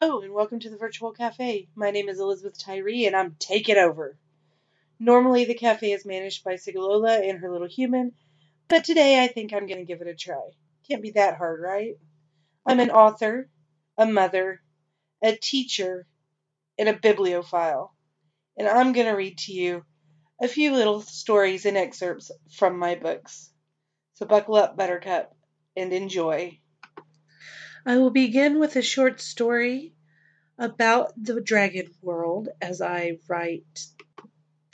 Hello and welcome to the Virtual Cafe. My name is Elizabeth Tyree and I'm taking over. Normally the cafe is managed by Segilola and her little human, but today I think I'm going to give it a try. Can't be that hard, right? I'm an author, a mother, a teacher, and a bibliophile, and I'm going to read to you a few little stories and excerpts from my books. So buckle up, Buttercup, and enjoy. I will begin with a short story about the dragon world as I write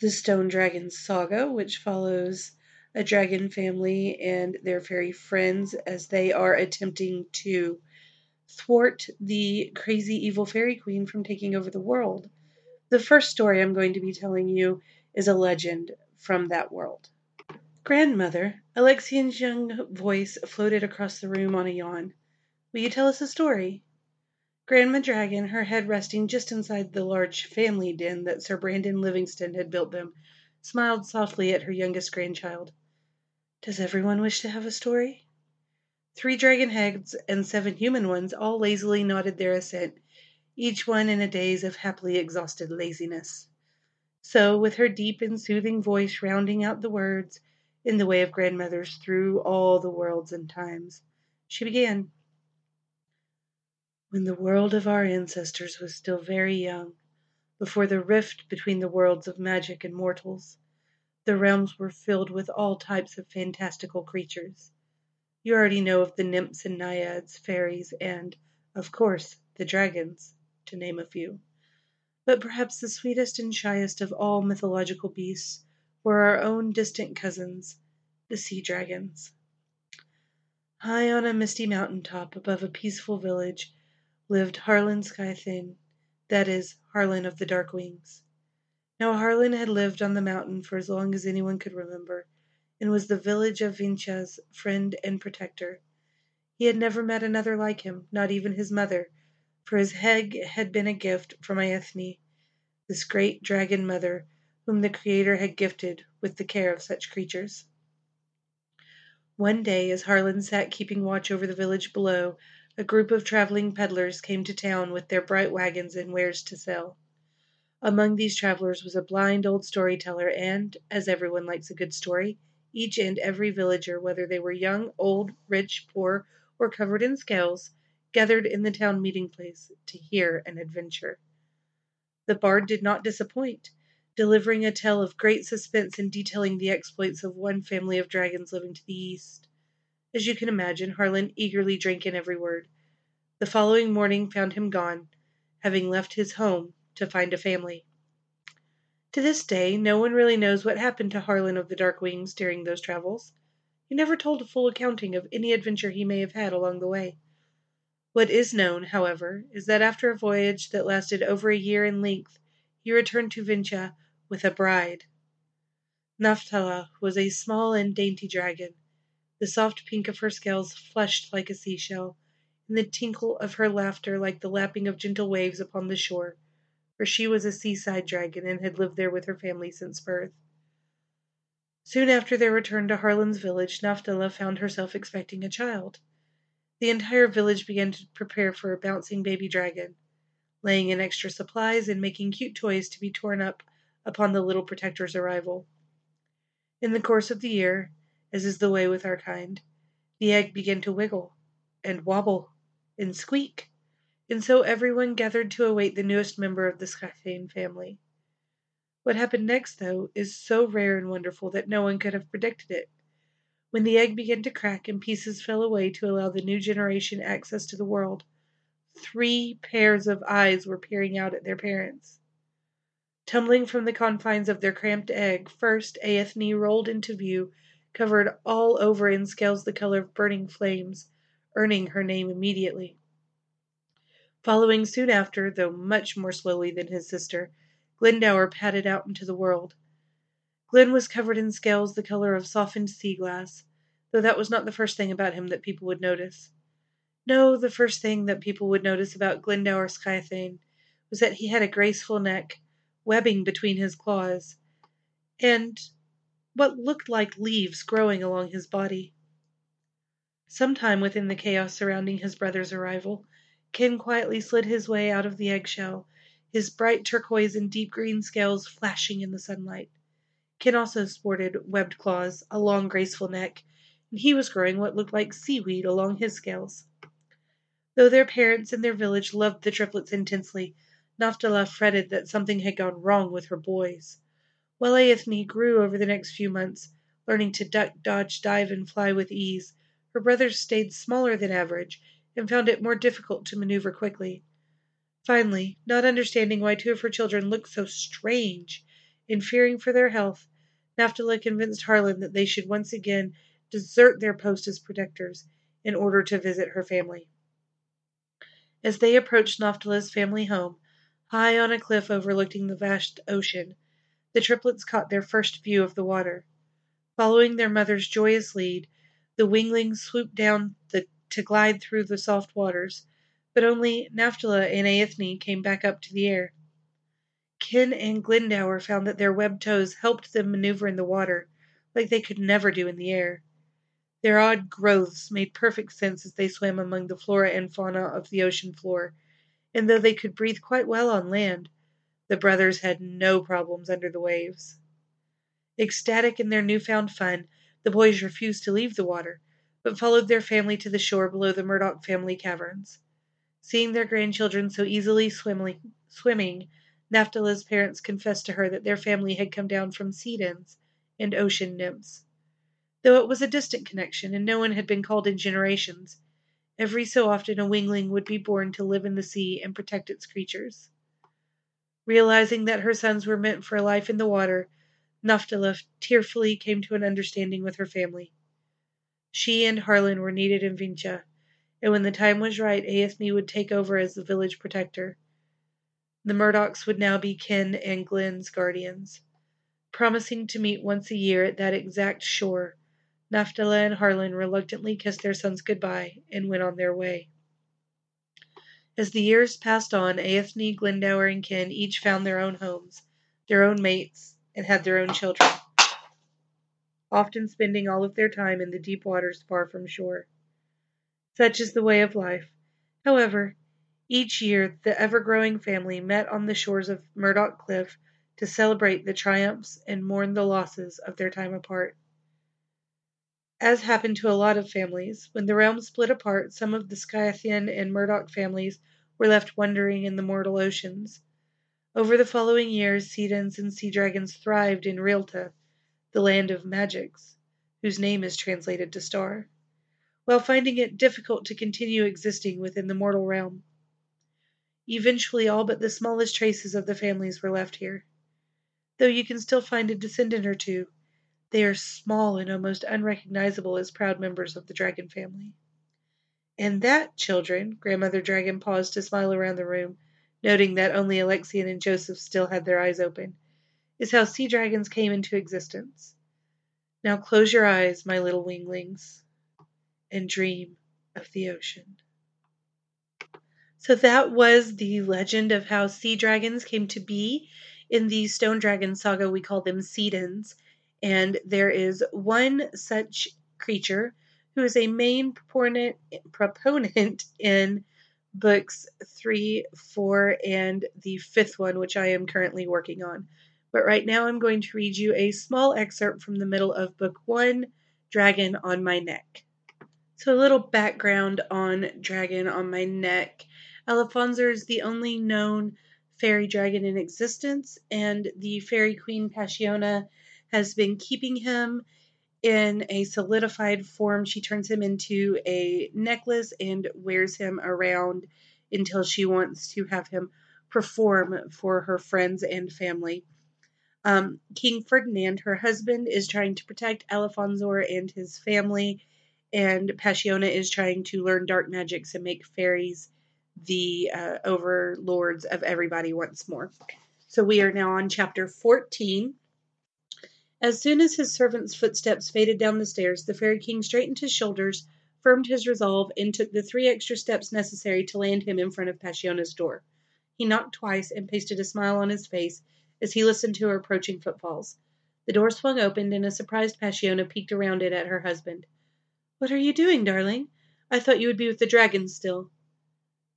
the Stone Dragon Saga, which follows a dragon family and their fairy friends as they are attempting to thwart the crazy evil fairy queen from taking over the world. The first story I'm going to be telling you is a legend from that world. Grandmother, Alexian's young voice floated across the room on a yawn. Will you tell us a story? Grandma Dragon, her head resting just inside the large family den that Sir Brandon Livingston had built them, smiled softly at her youngest grandchild. Does everyone wish to have a story? Three dragon heads and seven human ones all lazily nodded their assent, each one in a daze of happily exhausted laziness. So, with her deep and soothing voice rounding out the words, in the way of grandmothers through all the worlds and times, she began. When the world of our ancestors was still very young, before the rift between the worlds of magic and mortals, the realms were filled with all types of fantastical creatures. You already know of the nymphs and naiads, fairies, and, of course, the dragons, to name a few. But perhaps the sweetest and shyest of all mythological beasts were our own distant cousins, the sea dragons. High on a misty mountain top above a peaceful village lived Harlan Skythane, that is, Harlan of the Dark Wings. Now Harlan had lived on the mountain for as long as anyone could remember, and was the village of Vincha's friend and protector. He had never met another like him, not even his mother, for his egg had been a gift from Aethne, this great dragon mother whom the Creator had gifted with the care of such creatures. One day, as Harlan sat keeping watch over the village below, a group of traveling peddlers came to town with their bright wagons and wares to sell. Among these travelers was a blind old storyteller, and, as everyone likes a good story, each and every villager, whether they were young, old, rich, poor, or covered in scales, gathered in the town meeting place to hear an adventure. The bard did not disappoint, delivering a tale of great suspense and detailing the exploits of one family of dragons living to the east. As you can imagine, Harlan eagerly drank in every word. The following morning found him gone, having left his home to find a family. To this day, no one really knows what happened to Harlan of the Dark Wings during those travels. He never told a full accounting of any adventure he may have had along the way. What is known, however, is that after a voyage that lasted over a year in length, he returned to Vincha with a bride. Naphtala was a small and dainty dragon, the soft pink of her scales flushed like a seashell, and the tinkle of her laughter like the lapping of gentle waves upon the shore, for she was a seaside dragon and had lived there with her family since birth. Soon after their return to Harlan's village, Naphtala found herself expecting a child. The entire village began to prepare for a bouncing baby dragon, laying in extra supplies and making cute toys to be torn up upon the little protector's arrival. In the course of the year, as is the way with our kind, the egg began to wiggle, and wobble, and squeak, and so everyone gathered to await the newest member of the Skythane family. What happened next, though, is so rare and wonderful that no one could have predicted it. When the egg began to crack and pieces fell away to allow the new generation access to the world, three pairs of eyes were peering out at their parents. Tumbling from the confines of their cramped egg, first Aethne rolled into view covered all over in scales the color of burning flames, earning her name immediately. Following soon after, though much more slowly than his sister, Glendower padded out into the world. Glen was covered in scales the color of softened sea glass, though that was not the first thing about him that people would notice. No, the first thing that people would notice about Glendower Skythane was that he had a graceful neck, webbing between his claws, and what looked like leaves growing along his body. Sometime within the chaos surrounding his brother's arrival, Ken quietly slid his way out of the eggshell, his bright turquoise and deep green scales flashing in the sunlight. Ken also sported webbed claws, a long graceful neck, and he was growing what looked like seaweed along his scales. Though their parents and their village loved the triplets intensely, Naphtali fretted that something had gone wrong with her boys. While Aethne grew over the next few months, learning to duck, dodge, dive, and fly with ease, her brothers stayed smaller than average and found it more difficult to maneuver quickly. Finally, not understanding why two of her children looked so strange, and fearing for their health, Naphtali convinced Harlan that they should once again desert their post as protectors in order to visit her family. As they approached Naphtali's family home, high on a cliff overlooking the vast ocean, the triplets caught their first view of the water. Following their mother's joyous lead, the winglings swooped down the, to glide through the soft waters, but only Naphtali and Aethne came back up to the air. Ken and Glendower found that their webbed toes helped them maneuver in the water like they could never do in the air. Their odd growths made perfect sense as they swam among the flora and fauna of the ocean floor, and though they could breathe quite well on land, the brothers had no problems under the waves. Ecstatic in their newfound fun, the boys refused to leave the water, but followed their family to the shore below the Murdoch family caverns. Seeing their grandchildren so easily swimming, Naphtali's parents confessed to her that their family had come down from Sedans and ocean nymphs. Though it was a distant connection, and no one had been called in generations, every so often a wingling would be born to live in the sea and protect its creatures. Realizing that her sons were meant for a life in the water, Naphtali tearfully came to an understanding with her family. She and Harlan were needed in Vincha, and when the time was right, Aethne would take over as the village protector. The Murdochs would now be Ken and Glen's guardians. Promising to meet once a year at that exact shore, Naphtali and Harlan reluctantly kissed their sons goodbye and went on their way. As the years passed on, Aethne, Glendower, and Ken each found their own homes, their own mates, and had their own children, often spending all of their time in the deep waters far from shore. Such is the way of life. However, each year the ever growing family met on the shores of Murdoch Cliff to celebrate the triumphs and mourn the losses of their time apart. As happened to a lot of families, when the realm split apart, some of the Scythian and Murdoch families were left wandering in the mortal oceans. Over the following years, Sedans and sea dragons thrived in Realta, the land of magics, whose name is translated to star, while finding it difficult to continue existing within the mortal realm. Eventually, all but the smallest traces of the families were left here, though you can still find a descendant or two they are small and almost unrecognizable as proud members of the dragon family. And that, children, Grandmother Dragon paused to smile around the room, noting that only Alexian and Joseph still had their eyes open, is how sea dragons came into existence. Now close your eyes, my little winglings, and dream of the ocean. So that was the legend of how sea dragons came to be. In the Stone Dragon saga, we call them Sedans and there is one such creature who is a main proponent, proponent in books three, four, and the fifth one, which I am currently working on. But right now I'm going to read you a small excerpt from the middle of book one, Dragon on My Neck. So, a little background on Dragon on My Neck. Alfonso is the only known fairy dragon in existence, and the fairy queen Passiona has been keeping him in a solidified form. She turns him into a necklace and wears him around until she wants to have him perform for her friends and family. Um, King Ferdinand, her husband, is trying to protect Alfonso and his family, and Passiona is trying to learn dark magics and make fairies the uh, overlords of everybody once more. So we are now on chapter 14. As soon as his servant's footsteps faded down the stairs, the Fairy King straightened his shoulders, firmed his resolve, and took the three extra steps necessary to land him in front of Passiona's door. He knocked twice and pasted a smile on his face as he listened to her approaching footfalls. The door swung open, and a surprised Passiona peeked around it at her husband. What are you doing, darling? I thought you would be with the dragons still.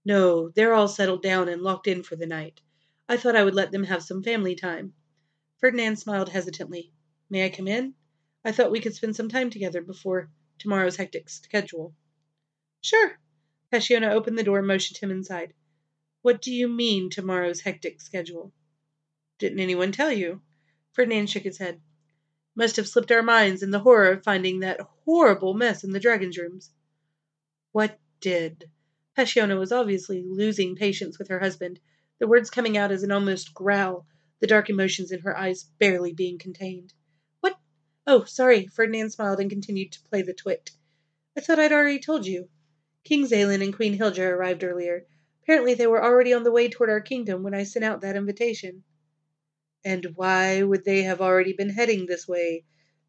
No, they're all settled down and locked in for the night. I thought I would let them have some family time. Ferdinand smiled hesitantly. May I come in? I thought we could spend some time together before tomorrow's hectic schedule. Sure. Passiona opened the door and motioned him inside. What do you mean, tomorrow's hectic schedule? Didn't anyone tell you? Ferdinand shook his head. Must have slipped our minds in the horror of finding that horrible mess in the dragon's rooms. What did? Passiona was obviously losing patience with her husband, the words coming out as an almost growl, the dark emotions in her eyes barely being contained. Oh, sorry. Ferdinand smiled and continued to play the twit. I thought I'd already told you. King Zalin and Queen Hilda arrived earlier. Apparently they were already on the way toward our kingdom when I sent out that invitation. And why would they have already been heading this way?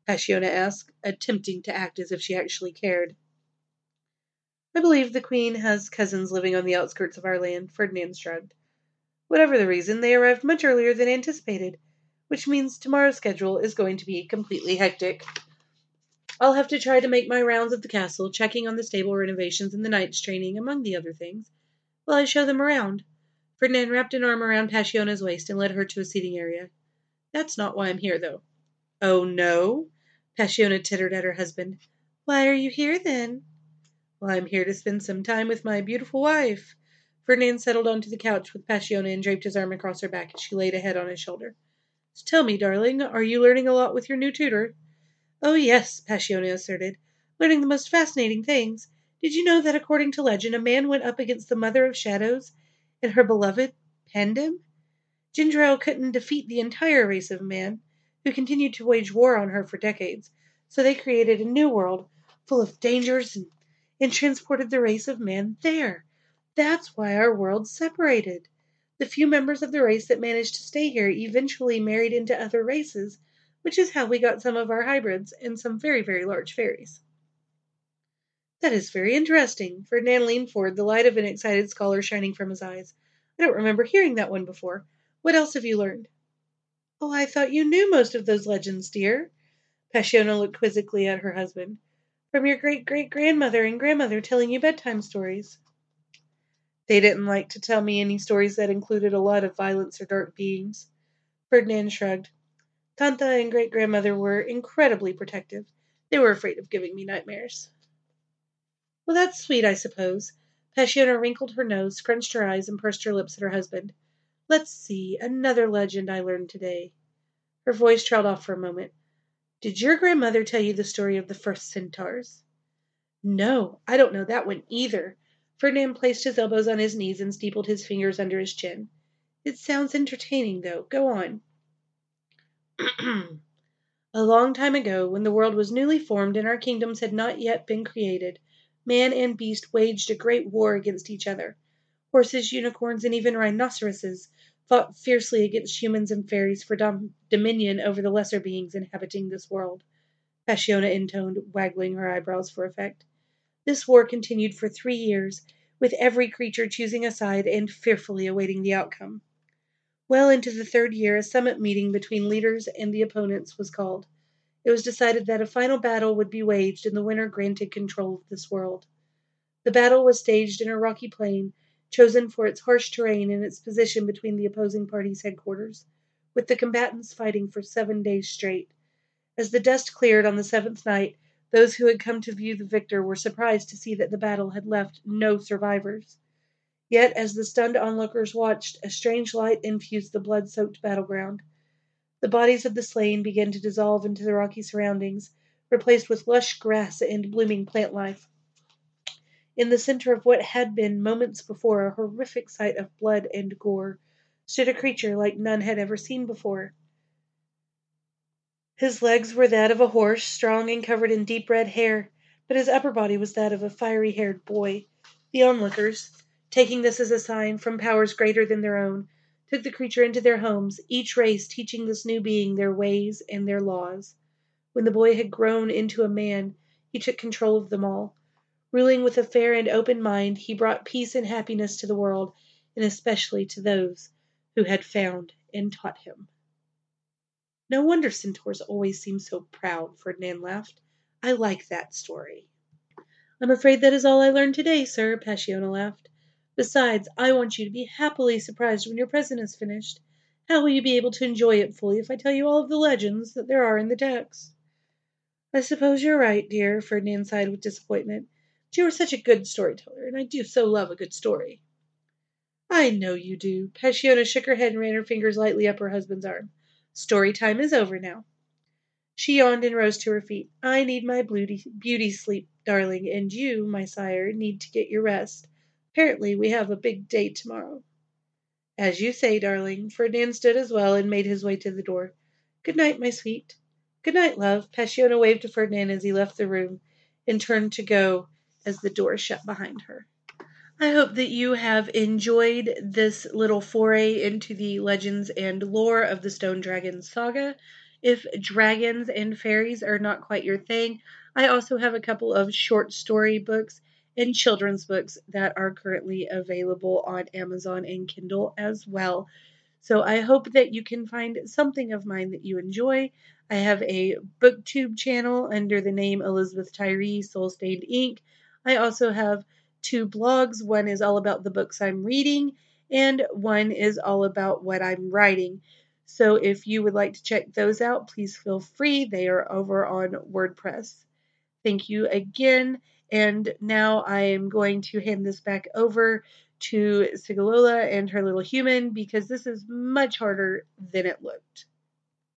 Passiona asked, attempting to act as if she actually cared. I believe the Queen has cousins living on the outskirts of our land, Ferdinand shrugged. Whatever the reason, they arrived much earlier than anticipated, which means tomorrow's schedule is going to be completely hectic. I'll have to try to make my rounds of the castle, checking on the stable renovations and the knight's training, among the other things, while I show them around. Ferdinand wrapped an arm around Passiona's waist and led her to a seating area. That's not why I'm here, though. Oh, no? Passiona tittered at her husband. Why are you here, then? Well, I'm here to spend some time with my beautiful wife. Ferdinand settled onto the couch with Passiona and draped his arm across her back as she laid a head on his shoulder. Tell me, darling, are you learning a lot with your new tutor? Oh, yes, Passiona asserted. Learning the most fascinating things. Did you know that according to legend a man went up against the Mother of Shadows and her beloved penned him? Jindral couldn't defeat the entire race of man, who continued to wage war on her for decades, so they created a new world full of dangers and, and transported the race of man there. That's why our world separated. The few members of the race that managed to stay here eventually married into other races, which is how we got some of our hybrids and some very, very large fairies. That is very interesting. Ferdinand leaned forward, the light of an excited scholar shining from his eyes. I don't remember hearing that one before. What else have you learned? Oh, I thought you knew most of those legends, dear. Passiona looked quizzically at her husband. From your great great grandmother and grandmother telling you bedtime stories. They didn't like to tell me any stories that included a lot of violence or dark beings. Ferdinand shrugged. Tanta and great grandmother were incredibly protective. They were afraid of giving me nightmares. Well, that's sweet, I suppose. Passiona wrinkled her nose, scrunched her eyes, and pursed her lips at her husband. Let's see, another legend I learned today. Her voice trailed off for a moment. Did your grandmother tell you the story of the first centaurs? No, I don't know that one either. Ferdinand placed his elbows on his knees and steepled his fingers under his chin. It sounds entertaining, though. Go on. a long time ago, when the world was newly formed and our kingdoms had not yet been created, man and beast waged a great war against each other. Horses, unicorns, and even rhinoceroses fought fiercely against humans and fairies for dom- dominion over the lesser beings inhabiting this world. Passiona intoned, waggling her eyebrows for effect. This war continued for three years, with every creature choosing a side and fearfully awaiting the outcome. Well into the third year, a summit meeting between leaders and the opponents was called it was decided that a final battle would be waged and the winner granted control of this world. The battle was staged in a rocky plain, chosen for its harsh terrain and its position between the opposing parties' headquarters, with the combatants fighting for seven days straight. As the dust cleared on the seventh night, those who had come to view the victor were surprised to see that the battle had left no survivors. Yet, as the stunned onlookers watched, a strange light infused the blood soaked battleground. The bodies of the slain began to dissolve into the rocky surroundings, replaced with lush grass and blooming plant life. In the center of what had been, moments before, a horrific sight of blood and gore, stood a creature like none had ever seen before. His legs were that of a horse, strong and covered in deep red hair, but his upper body was that of a fiery haired boy. The onlookers, taking this as a sign from powers greater than their own, took the creature into their homes, each race teaching this new being their ways and their laws. When the boy had grown into a man, he took control of them all. Ruling with a fair and open mind, he brought peace and happiness to the world, and especially to those who had found and taught him. No wonder centaurs always seem so proud, Ferdinand laughed. I like that story. I'm afraid that is all I learned today, sir, Passiona laughed. Besides, I want you to be happily surprised when your present is finished. How will you be able to enjoy it fully if I tell you all of the legends that there are in the text? I suppose you're right, dear, Ferdinand sighed with disappointment. But you are such a good storyteller, and I do so love a good story. I know you do. Passiona shook her head and ran her fingers lightly up her husband's arm. Story time is over now. She yawned and rose to her feet. I need my beauty, sleep, darling, and you, my sire, need to get your rest. Apparently, we have a big day tomorrow. As you say, darling. Ferdinand stood as well and made his way to the door. Good night, my sweet. Good night, love. Passiona waved to Ferdinand as he left the room and turned to go as the door shut behind her. I hope that you have enjoyed this little foray into the legends and lore of the Stone Dragon saga. If dragons and fairies are not quite your thing, I also have a couple of short story books and children's books that are currently available on Amazon and Kindle as well. So I hope that you can find something of mine that you enjoy. I have a booktube channel under the name Elizabeth Tyree Soul Stained Ink. I also have two blogs. One is all about the books I'm reading, and one is all about what I'm writing. So if you would like to check those out, please feel free. They are over on WordPress. Thank you again. And now I am going to hand this back over to Segilola and her little human because this is much harder than it looked.